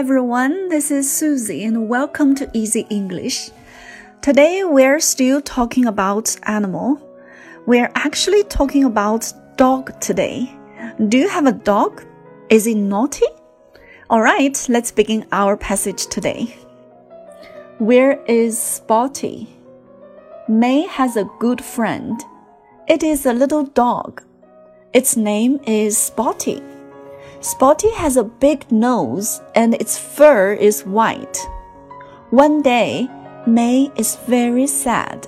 everyone, this is Susie and welcome to Easy English. Today we're still talking about animal. We're actually talking about dog today. Do you have a dog? Is it naughty? Alright, let's begin our passage today. Where is Spotty? May has a good friend. It is a little dog. Its name is Spotty. Spotty has a big nose and its fur is white. One day, May is very sad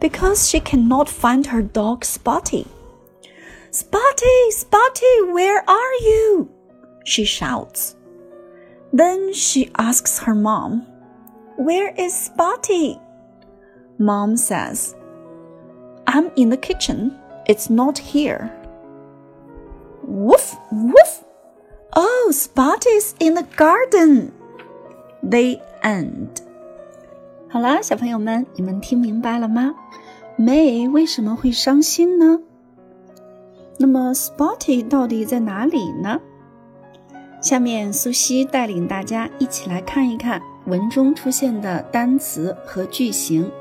because she cannot find her dog Spotty. Spotty, Spotty, where are you? She shouts. Then she asks her mom, Where is Spotty? Mom says, I'm in the kitchen. It's not here. Woof, woof. Oh, Spotty's in the garden. They end. 好啦，小朋友们，你们听明白了吗？May 为什么会伤心呢？那么 Spotty 到底在哪里呢？下面苏西带领大家一起来看一看文中出现的单词和句型。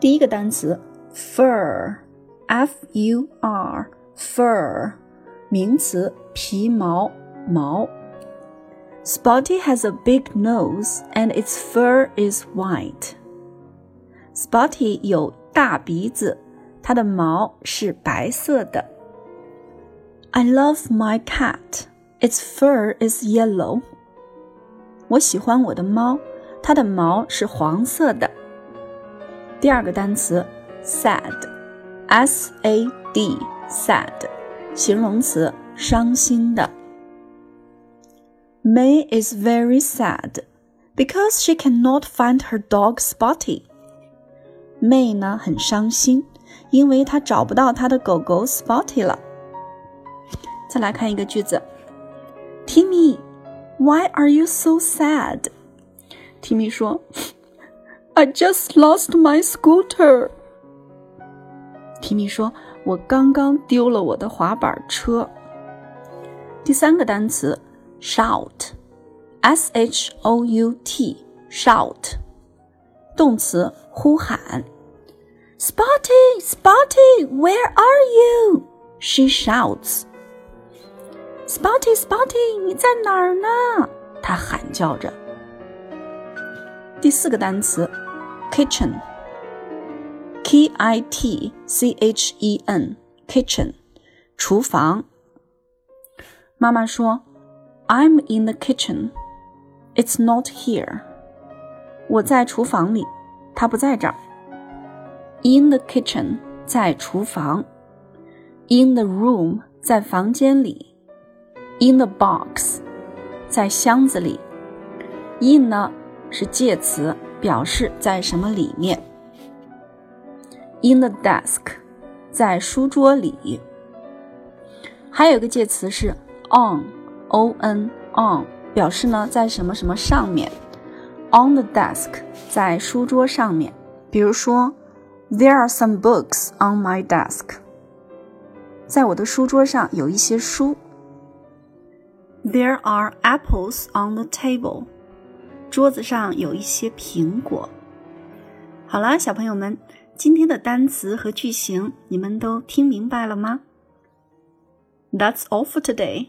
第一个单词 fur，f u r，fur。名词，皮毛，毛。Spotty has a big nose and its fur is white. Spotty 有大鼻子，它的毛是白色的。I love my cat. Its fur is yellow. 我喜欢我的猫，它的毛是黄色的。第二个单词，sad，s a d，sad。形容词，伤心的。 May is very sad because she cannot find her dog Spotty. May 呢很伤心，因为她找不到她的狗狗 Spotty 了。再来看一个句子，Timmy, why are you so sad? Timmy 说，I just lost my scooter. Timmy 说。我刚刚丢了我的滑板车。第三个单词 ，shout，s h o u t，shout，动词，呼喊。Spotty, Spotty, where are you? She shouts. Spotty, Spotty，你在哪儿呢？她喊叫着。第四个单词，kitchen。K I T C H E N kitchen 厨房。妈妈说 ：“I'm in the kitchen. It's not here.” 我在厨房里，它不在这儿。In the kitchen 在厨房。In the room 在房间里。In the box 在箱子里。In 呢是介词，表示在什么里面。In the desk，在书桌里。还有一个介词是 on on，o n 表示呢在什么什么上面。On the desk，在书桌上面。比如说，There are some books on my desk，在我的书桌上有一些书。There are apples on the table，桌子上有一些苹果。好了，小朋友们。今天的单词和句型你们都听明白了吗？That's all for today.